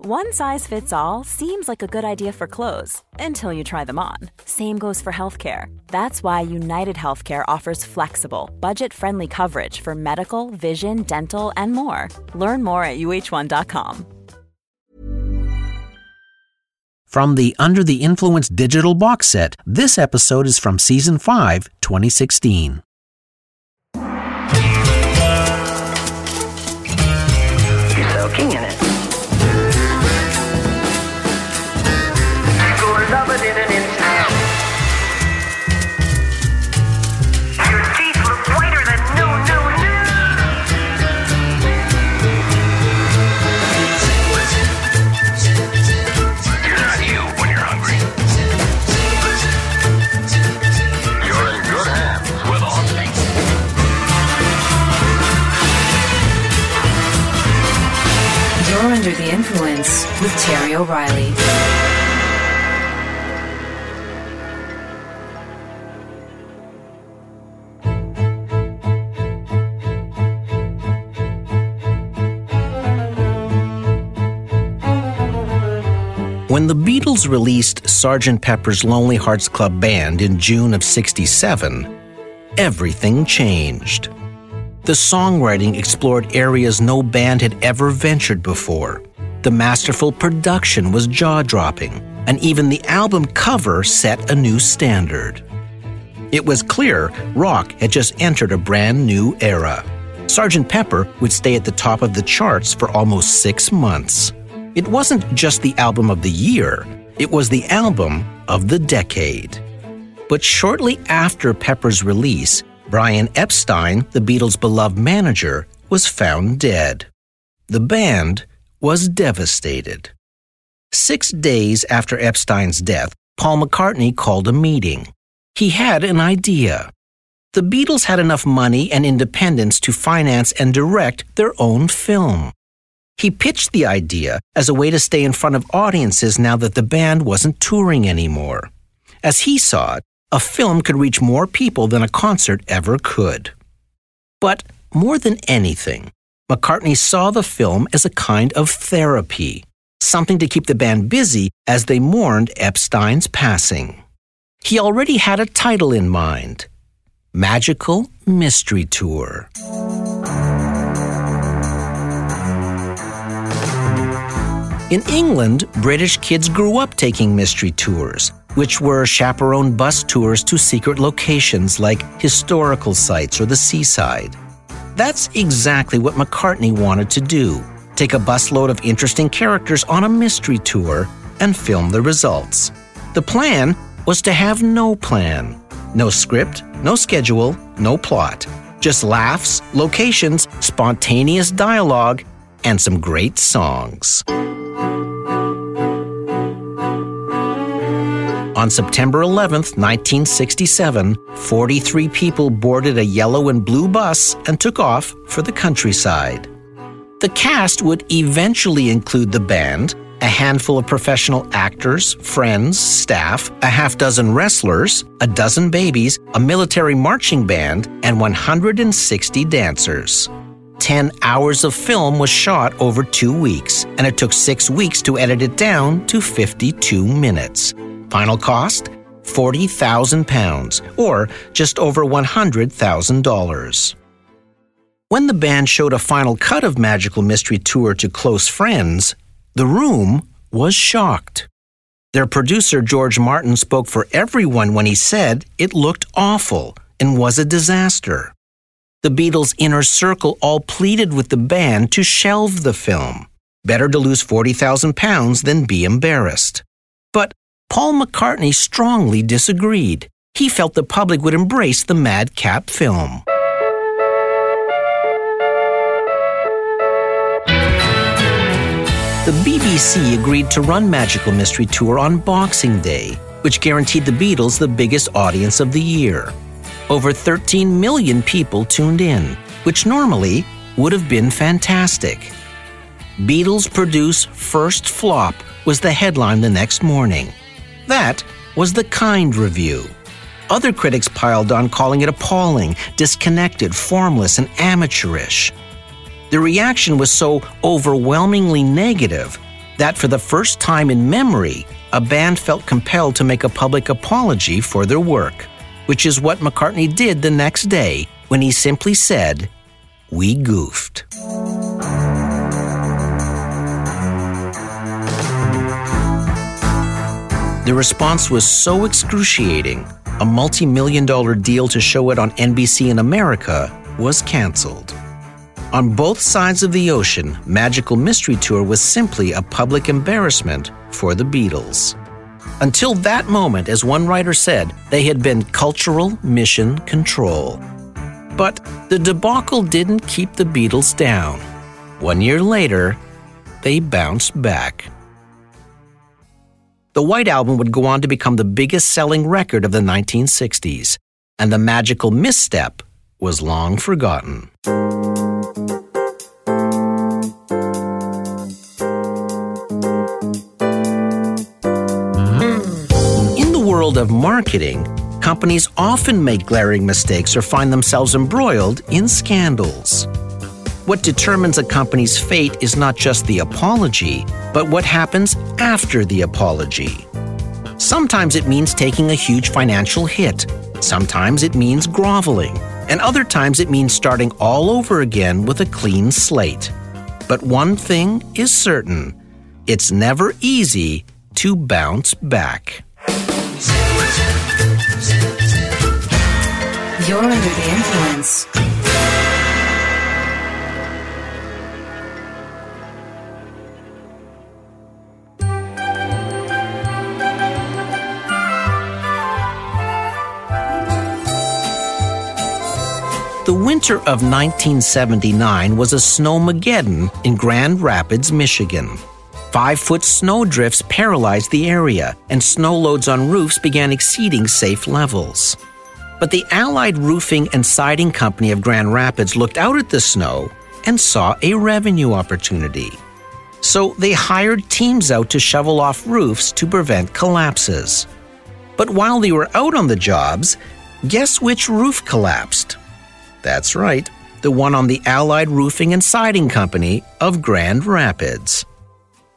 One size fits all seems like a good idea for clothes until you try them on. Same goes for healthcare. That's why United Healthcare offers flexible, budget friendly coverage for medical, vision, dental, and more. Learn more at uh1.com. From the Under the Influence digital box set, this episode is from Season 5, 2016. Beatles released Sgt. Pepper's Lonely Hearts Club Band in June of 67, everything changed. The songwriting explored areas no band had ever ventured before. The masterful production was jaw dropping, and even the album cover set a new standard. It was clear rock had just entered a brand new era. Sgt. Pepper would stay at the top of the charts for almost six months. It wasn't just the album of the year, it was the album of the decade. But shortly after Pepper's release, Brian Epstein, the Beatles' beloved manager, was found dead. The band was devastated. Six days after Epstein's death, Paul McCartney called a meeting. He had an idea. The Beatles had enough money and independence to finance and direct their own film. He pitched the idea as a way to stay in front of audiences now that the band wasn't touring anymore. As he saw it, a film could reach more people than a concert ever could. But more than anything, McCartney saw the film as a kind of therapy. something to keep the band busy as they mourned Epstein's passing. He already had a title in mind Magical Mystery Tour. In England, British kids grew up taking mystery tours, which were chaperoned bus tours to secret locations like historical sites or the seaside. That's exactly what McCartney wanted to do take a busload of interesting characters on a mystery tour and film the results. The plan was to have no plan no script, no schedule, no plot. Just laughs, locations, spontaneous dialogue, and some great songs. On September 11, 1967, 43 people boarded a yellow and blue bus and took off for the countryside. The cast would eventually include the band, a handful of professional actors, friends, staff, a half dozen wrestlers, a dozen babies, a military marching band, and 160 dancers. 10 hours of film was shot over two weeks, and it took six weeks to edit it down to 52 minutes. Final cost? £40,000, or just over $100,000. When the band showed a final cut of Magical Mystery Tour to close friends, the room was shocked. Their producer, George Martin, spoke for everyone when he said it looked awful and was a disaster. The Beatles' inner circle all pleaded with the band to shelve the film. Better to lose 40,000 pounds than be embarrassed. Paul McCartney strongly disagreed. He felt the public would embrace the madcap film. The BBC agreed to run Magical Mystery Tour on Boxing Day, which guaranteed the Beatles the biggest audience of the year. Over 13 million people tuned in, which normally would have been fantastic. Beatles produce first flop was the headline the next morning. That was the kind review. Other critics piled on, calling it appalling, disconnected, formless, and amateurish. The reaction was so overwhelmingly negative that for the first time in memory, a band felt compelled to make a public apology for their work, which is what McCartney did the next day when he simply said, We goofed. The response was so excruciating, a multi million dollar deal to show it on NBC in America was canceled. On both sides of the ocean, Magical Mystery Tour was simply a public embarrassment for the Beatles. Until that moment, as one writer said, they had been cultural mission control. But the debacle didn't keep the Beatles down. One year later, they bounced back. The White Album would go on to become the biggest selling record of the 1960s, and the magical misstep was long forgotten. In the world of marketing, companies often make glaring mistakes or find themselves embroiled in scandals. What determines a company's fate is not just the apology, but what happens after the apology. Sometimes it means taking a huge financial hit. Sometimes it means groveling. And other times it means starting all over again with a clean slate. But one thing is certain it's never easy to bounce back. You're under the influence. The winter of 1979 was a snowmageddon in Grand Rapids, Michigan. Five foot snow drifts paralyzed the area, and snow loads on roofs began exceeding safe levels. But the Allied Roofing and Siding Company of Grand Rapids looked out at the snow and saw a revenue opportunity. So they hired teams out to shovel off roofs to prevent collapses. But while they were out on the jobs, guess which roof collapsed? That's right, the one on the Allied Roofing and Siding Company of Grand Rapids.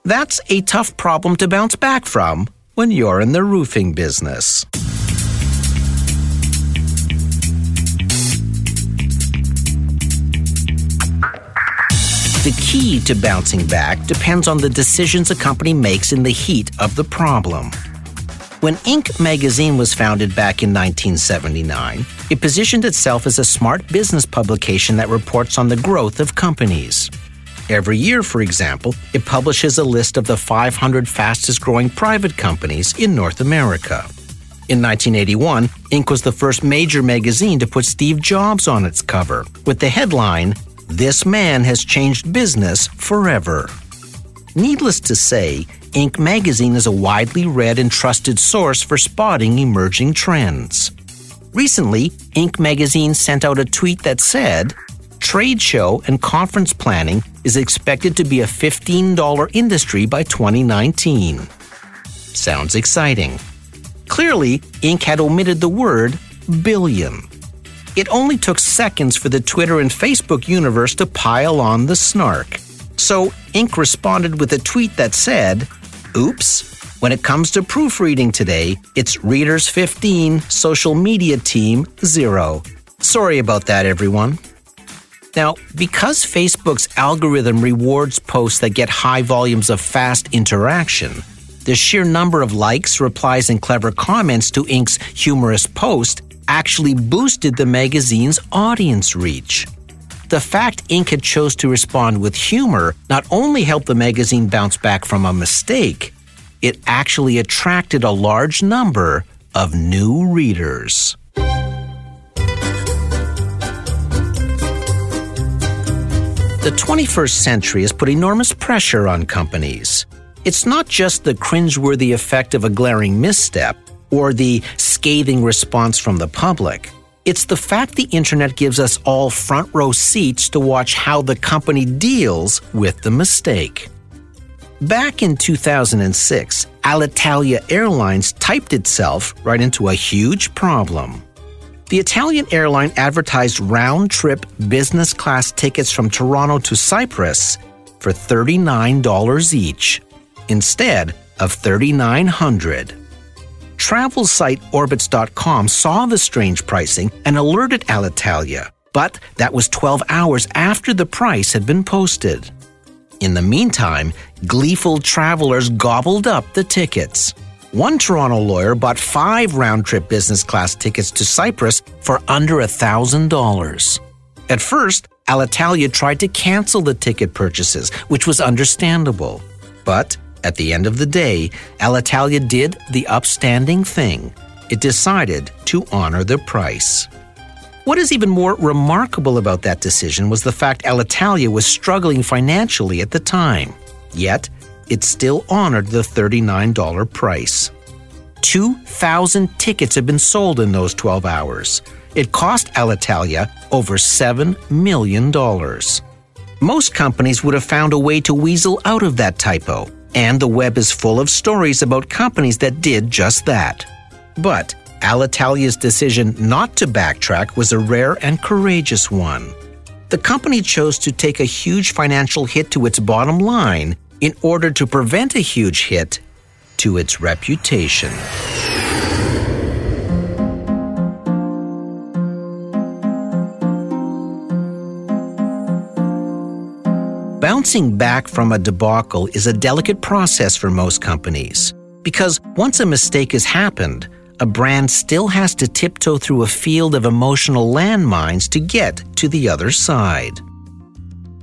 That's a tough problem to bounce back from when you're in the roofing business. The key to bouncing back depends on the decisions a company makes in the heat of the problem. When Inc. magazine was founded back in 1979, it positioned itself as a smart business publication that reports on the growth of companies. Every year, for example, it publishes a list of the 500 fastest growing private companies in North America. In 1981, Inc. was the first major magazine to put Steve Jobs on its cover, with the headline, This Man Has Changed Business Forever. Needless to say, Inc. magazine is a widely read and trusted source for spotting emerging trends. Recently, Inc. magazine sent out a tweet that said, Trade show and conference planning is expected to be a $15 industry by 2019. Sounds exciting. Clearly, Inc. had omitted the word billion. It only took seconds for the Twitter and Facebook universe to pile on the snark. So, Inc. responded with a tweet that said, Oops, when it comes to proofreading today, it's Readers 15, social media team 0. Sorry about that, everyone. Now, because Facebook's algorithm rewards posts that get high volumes of fast interaction, the sheer number of likes, replies, and clever comments to Inc.'s humorous post actually boosted the magazine's audience reach. The fact Inc. had chose to respond with humor not only helped the magazine bounce back from a mistake, it actually attracted a large number of new readers. The 21st century has put enormous pressure on companies. It's not just the cringeworthy effect of a glaring misstep or the scathing response from the public. It's the fact the internet gives us all front row seats to watch how the company deals with the mistake. Back in 2006, Alitalia Airlines typed itself right into a huge problem. The Italian airline advertised round trip business class tickets from Toronto to Cyprus for $39 each, instead of $3,900. Travel site saw the strange pricing and alerted Alitalia, but that was 12 hours after the price had been posted. In the meantime, gleeful travelers gobbled up the tickets. One Toronto lawyer bought five round trip business class tickets to Cyprus for under $1,000. At first, Alitalia tried to cancel the ticket purchases, which was understandable. But at the end of the day, Alitalia did the upstanding thing. It decided to honor the price. What is even more remarkable about that decision was the fact Alitalia was struggling financially at the time. Yet, it still honored the $39 price. 2,000 tickets had been sold in those 12 hours. It cost Alitalia over $7 million. Most companies would have found a way to weasel out of that typo, and the web is full of stories about companies that did just that. But Alitalia's decision not to backtrack was a rare and courageous one. The company chose to take a huge financial hit to its bottom line in order to prevent a huge hit to its reputation. Bouncing back from a debacle is a delicate process for most companies because once a mistake has happened, a brand still has to tiptoe through a field of emotional landmines to get to the other side.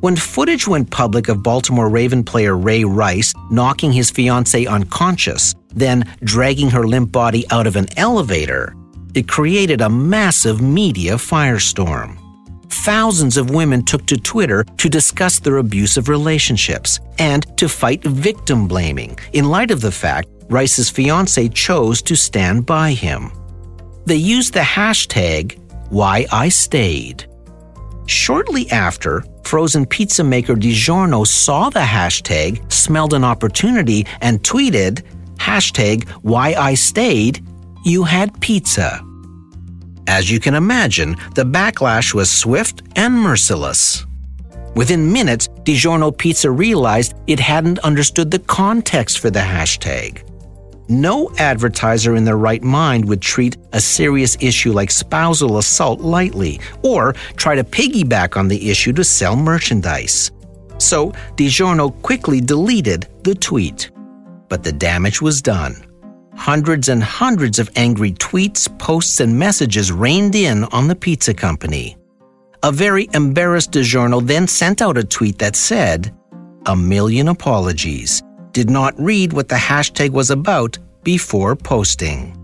When footage went public of Baltimore Raven player Ray Rice knocking his fiancee unconscious, then dragging her limp body out of an elevator, it created a massive media firestorm. Thousands of women took to Twitter to discuss their abusive relationships and to fight victim blaming in light of the fact Rice's fiance chose to stand by him. They used the hashtag Why I Stayed. Shortly after, frozen pizza maker DiGiorno saw the hashtag, smelled an opportunity, and tweeted, hashtag why I stayed, you had pizza. As you can imagine, the backlash was swift and merciless. Within minutes, DiGiorno Pizza realized it hadn't understood the context for the hashtag. No advertiser in their right mind would treat a serious issue like spousal assault lightly or try to piggyback on the issue to sell merchandise. So, DiGiorno quickly deleted the tweet. But the damage was done. Hundreds and hundreds of angry tweets, posts, and messages rained in on the pizza company. A very embarrassed DiGiorno then sent out a tweet that said, A million apologies. Did not read what the hashtag was about before posting.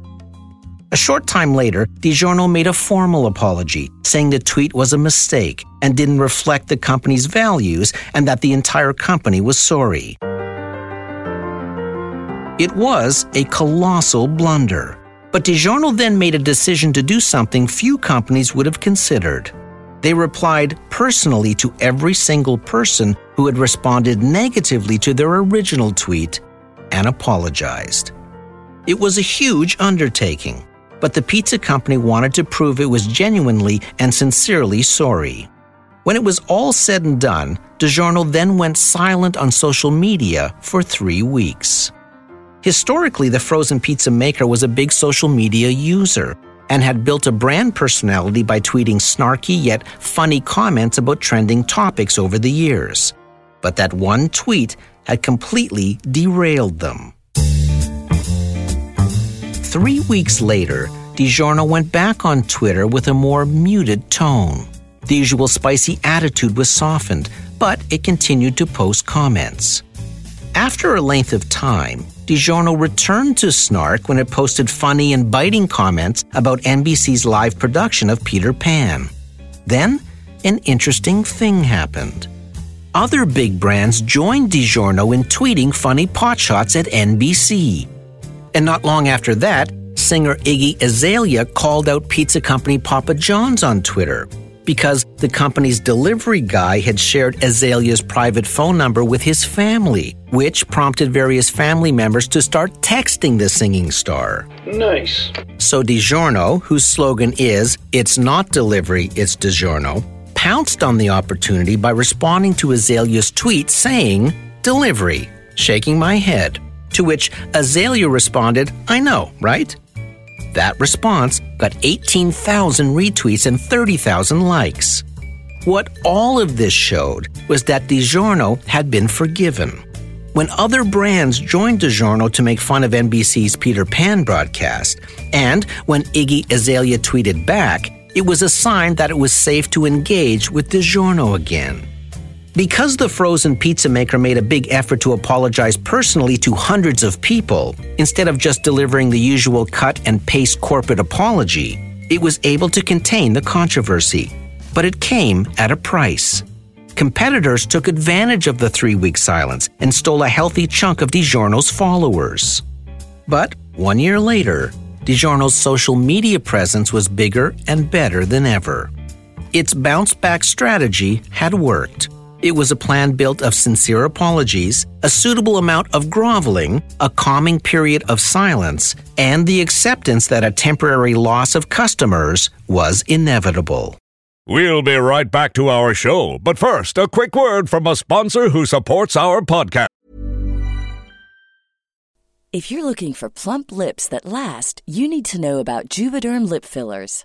A short time later, DiGiorno made a formal apology, saying the tweet was a mistake and didn't reflect the company's values and that the entire company was sorry. It was a colossal blunder. But DiGiorno then made a decision to do something few companies would have considered. They replied personally to every single person who had responded negatively to their original tweet and apologized. It was a huge undertaking, but the pizza company wanted to prove it was genuinely and sincerely sorry. When it was all said and done, DiGiorno then went silent on social media for three weeks. Historically, the frozen pizza maker was a big social media user and had built a brand personality by tweeting snarky yet funny comments about trending topics over the years. But that one tweet had completely derailed them. Three weeks later, DiGiorno went back on Twitter with a more muted tone. The usual spicy attitude was softened, but it continued to post comments. After a length of time, DiGiorno returned to Snark when it posted funny and biting comments about NBC's live production of Peter Pan. Then, an interesting thing happened. Other big brands joined DiGiorno in tweeting funny potshots at NBC. And not long after that, singer Iggy Azalea called out pizza company Papa John's on Twitter because the company's delivery guy had shared Azalea's private phone number with his family, which prompted various family members to start texting the singing star. Nice. So DiGiorno, whose slogan is It's not delivery, it's DiGiorno, pounced on the opportunity by responding to Azalea's tweet saying, Delivery, shaking my head. To which Azalea responded, I know, right? That response got 18,000 retweets and 30,000 likes. What all of this showed was that DiGiorno had been forgiven. When other brands joined DiGiorno to make fun of NBC's Peter Pan broadcast, and when Iggy Azalea tweeted back, it was a sign that it was safe to engage with DiGiorno again. Because the frozen pizza maker made a big effort to apologize personally to hundreds of people, instead of just delivering the usual cut and paste corporate apology, it was able to contain the controversy. But it came at a price. Competitors took advantage of the three week silence and stole a healthy chunk of DiGiorno's followers. But one year later, DiGiorno's social media presence was bigger and better than ever. Its bounce back strategy had worked. It was a plan built of sincere apologies, a suitable amount of groveling, a calming period of silence, and the acceptance that a temporary loss of customers was inevitable. We'll be right back to our show, but first, a quick word from a sponsor who supports our podcast. If you're looking for plump lips that last, you need to know about Juvederm lip fillers.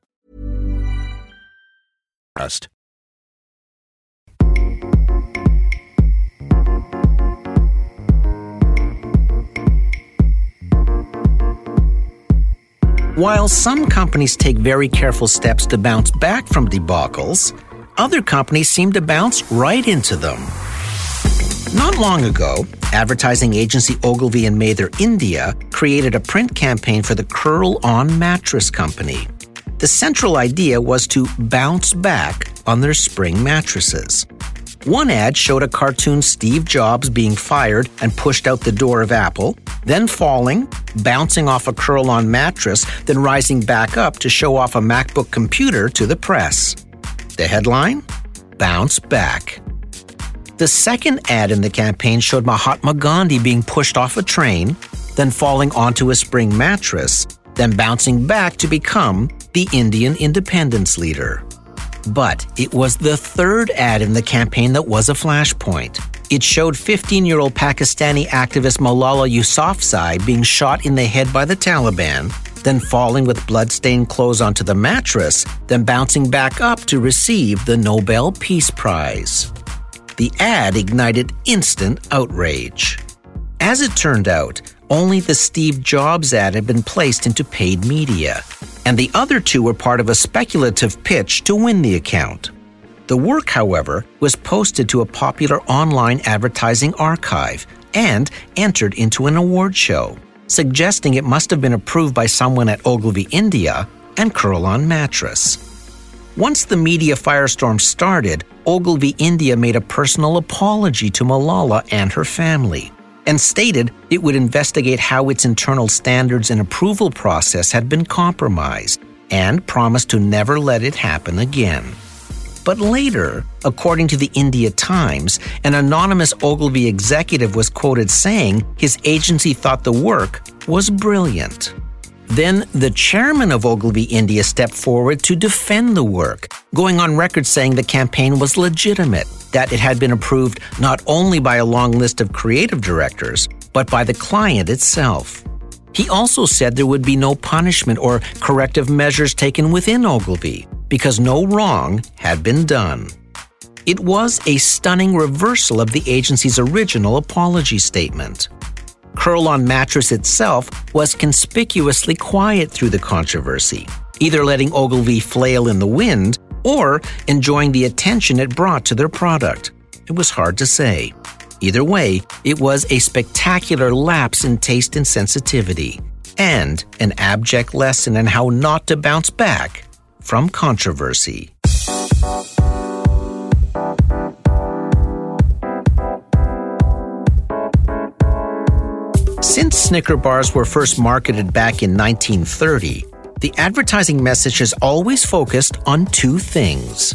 Trust. While some companies take very careful steps to bounce back from debacles, other companies seem to bounce right into them. Not long ago, advertising agency Ogilvy and Mather India created a print campaign for the Kurl-on Mattress Company. The central idea was to bounce back on their spring mattresses. One ad showed a cartoon Steve Jobs being fired and pushed out the door of Apple, then falling, bouncing off a Kurl-on mattress, then rising back up to show off a MacBook computer to the press. The headline? Bounce Back. The second ad in the campaign showed Mahatma Gandhi being pushed off a train, then falling onto a spring mattress, then bouncing back to become the Indian independence leader. But it was the third ad in the campaign that was a flashpoint. It showed 15 year old Pakistani activist Malala Yousafzai being shot in the head by the Taliban, then falling with blood-stained clothes onto the mattress, then bouncing back up to receive the Nobel Peace Prize. The ad ignited instant outrage. As it turned out, only the Steve Jobs ad had been placed into paid media, and the other two were part of a speculative pitch to win the account. The work, however, was posted to a popular online advertising archive and entered into an award show, suggesting it must have been approved by someone at Ogilvy India and Kurl-on Mattress. Once the media firestorm started, Ogilvy India made a personal apology to Malala and her family and stated it would investigate how its internal standards and approval process had been compromised and promised to never let it happen again. But later, according to the India Times, an anonymous Ogilvy executive was quoted saying his agency thought the work was brilliant. Then the chairman of Ogilvy India stepped forward to defend the work, going on record saying the campaign was legitimate, that it had been approved not only by a long list of creative directors, but by the client itself. He also said there would be no punishment or corrective measures taken within Ogilvy because no wrong had been done. It was a stunning reversal of the agency's original apology statement. Kurl-on Mattress itself was conspicuously quiet through the controversy, either letting Ogilvy flail in the wind or enjoying the attention it brought to their product. It was hard to say. Either way, it was a spectacular lapse in taste and sensitivity, and an abject lesson in how not to bounce back from controversy. Since Snicker bars were first marketed back in 1930, the advertising message has always focused on two things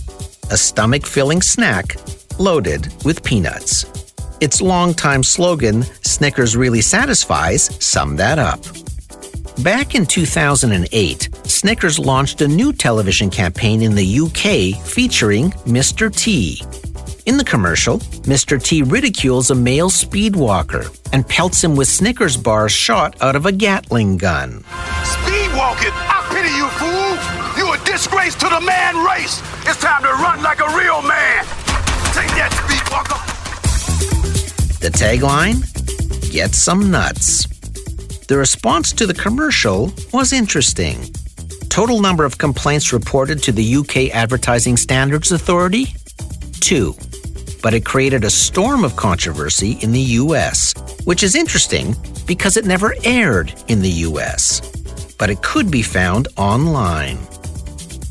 a stomach filling snack loaded with peanuts. Its longtime slogan, Snickers really satisfies, summed that up. Back in 2008, Snickers launched a new television campaign in the UK featuring Mr. T. In the commercial, Mr. T ridicules a male speedwalker and pelts him with Snickers bars shot out of a Gatling gun. Speed walking? I pity you, fool! You a disgrace to the man race. It's time to run like a real man. Take that, Speedwalker. The tagline Get some nuts. The response to the commercial was interesting. Total number of complaints reported to the UK Advertising Standards Authority? Two. But it created a storm of controversy in the US, which is interesting because it never aired in the US. But it could be found online.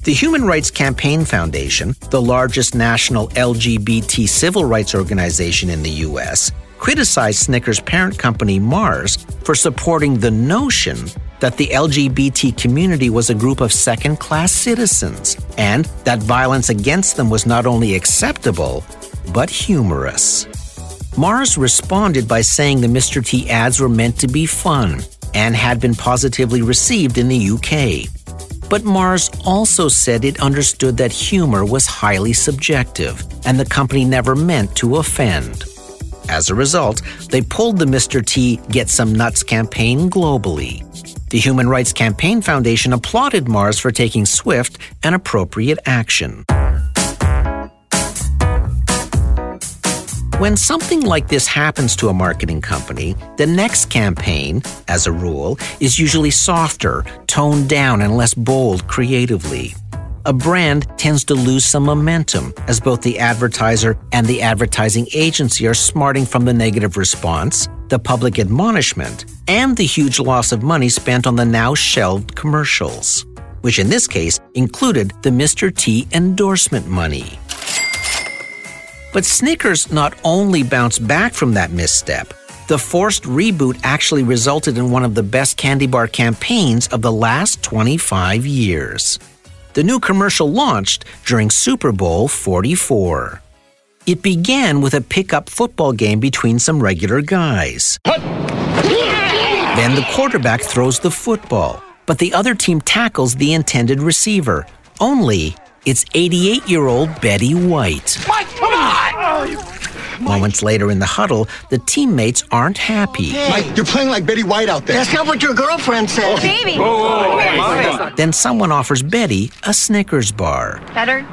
The Human Rights Campaign Foundation, the largest national LGBT civil rights organization in the U.S., criticized Snickers' parent company Mars for supporting the notion that the LGBT community was a group of second class citizens and that violence against them was not only acceptable, but humorous. Mars responded by saying the Mr. T ads were meant to be fun and had been positively received in the UK. But Mars also said it understood that humor was highly subjective and the company never meant to offend. As a result, they pulled the Mr. T Get Some Nuts campaign globally. The Human Rights Campaign Foundation applauded Mars for taking swift and appropriate action. When something like this happens to a marketing company, the next campaign, as a rule, is usually softer, toned down, and less bold creatively. A brand tends to lose some momentum as both the advertiser and the advertising agency are smarting from the negative response, the public admonishment, and the huge loss of money spent on the now shelved commercials, which in this case included the Mr. T endorsement money. But Snickers not only bounced back from that misstep, the forced reboot actually resulted in one of the best candy bar campaigns of the last 25 years. The new commercial launched during Super Bowl 44. It began with a pickup football game between some regular guys. Then the quarterback throws the football, but the other team tackles the intended receiver. Only it's 88 year old Betty White. Mike, come on! Moments later in the huddle, the teammates aren't happy. Mike, you're playing like Betty White out there. That's not what your girlfriend said. Oh. Baby. Then someone offers Betty a Snickers bar. Better?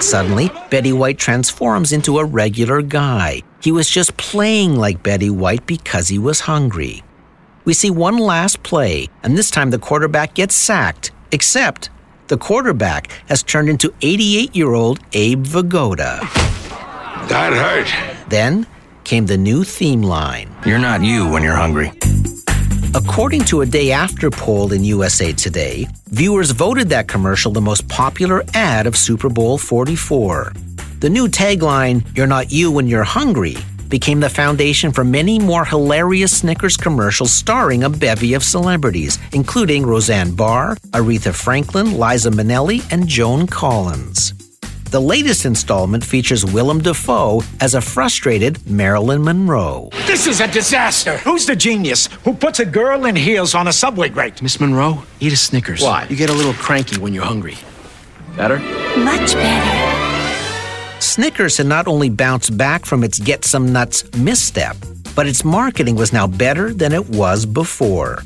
Suddenly, Betty White transforms into a regular guy. He was just playing like Betty White because he was hungry. We see one last play, and this time the quarterback gets sacked, except the quarterback has turned into 88 year old Abe Vigoda. That hurt. Then came the new theme line. You're not you when you're hungry. According to a day after poll in USA Today, viewers voted that commercial the most popular ad of Super Bowl 44. The new tagline, You're not you when you're hungry, became the foundation for many more hilarious Snickers commercials starring a bevy of celebrities, including Roseanne Barr, Aretha Franklin, Liza Minnelli, and Joan Collins. The latest installment features Willem Dafoe as a frustrated Marilyn Monroe. This is a disaster. Who's the genius who puts a girl in heels on a subway grate? Miss Monroe, eat a Snickers. Why? You get a little cranky when you're hungry. Better? Much better. Snickers had not only bounced back from its Get Some Nuts misstep, but its marketing was now better than it was before.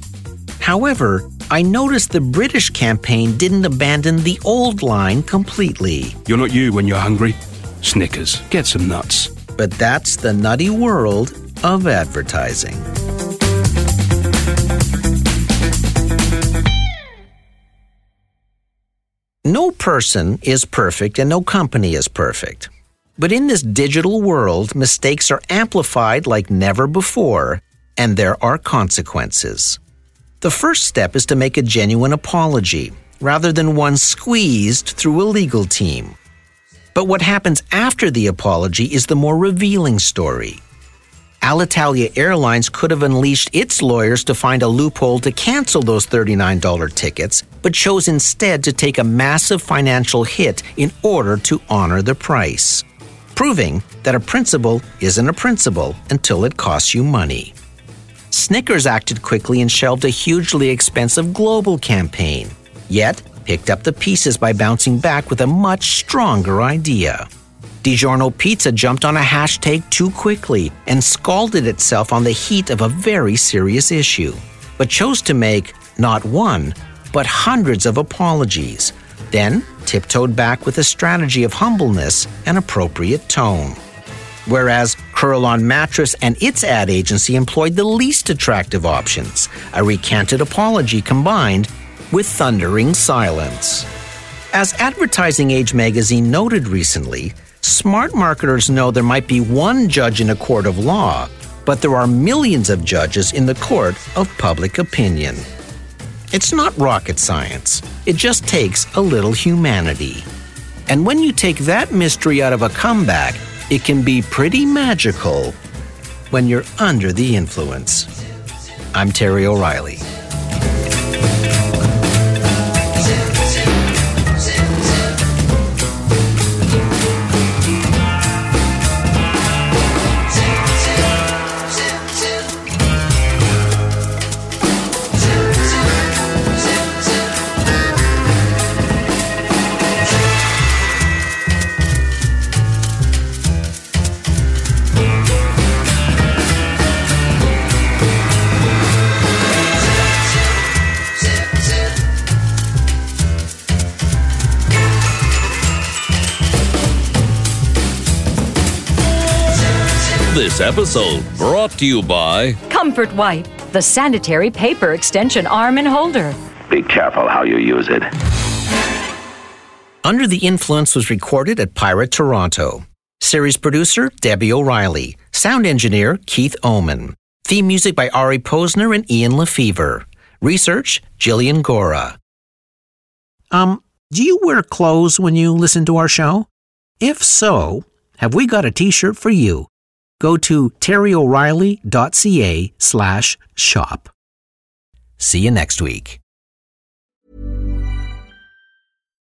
However, I noticed the British campaign didn't abandon the old line completely. You're not you when you're hungry. Snickers, get some nuts. But that's the nutty world of advertising. No person is perfect and no company is perfect. But in this digital world, mistakes are amplified like never before, and there are consequences. The first step is to make a genuine apology, rather than one squeezed through a legal team. But what happens after the apology is the more revealing story. Alitalia Airlines could have unleashed its lawyers to find a loophole to cancel those $39 tickets, but chose instead to take a massive financial hit in order to honor the price, proving that a principle isn't a principle until it costs you money. Snickers acted quickly and shelved a hugely expensive global campaign, yet picked up the pieces by bouncing back with a much stronger idea. DiGiorno Pizza jumped on a hashtag too quickly and scalded itself on the heat of a very serious issue, but chose to make not one, but hundreds of apologies, then tiptoed back with a strategy of humbleness and appropriate tone. Whereas Kurl-on Mattress and its ad agency employed the least attractive options, a recanted apology combined with thundering silence. As Advertising Age magazine noted recently, smart marketers know there might be one judge in a court of law, but there are millions of judges in the court of public opinion. It's not rocket science, it just takes a little humanity. And when you take that mystery out of a comeback, it can be pretty magical when you're under the influence. I'm Terry O'Reilly. Episode brought to you by Comfort Wipe, the sanitary paper extension arm and holder. Be careful how you use it. Under the Influence was recorded at Pirate Toronto. Series producer Debbie O'Reilly. Sound engineer Keith Oman. Theme music by Ari Posner and Ian Lefevre. Research Jillian Gora. Um, do you wear clothes when you listen to our show? If so, have we got a t-shirt for you? Go to terryoreilly.ca slash shop. See you next week.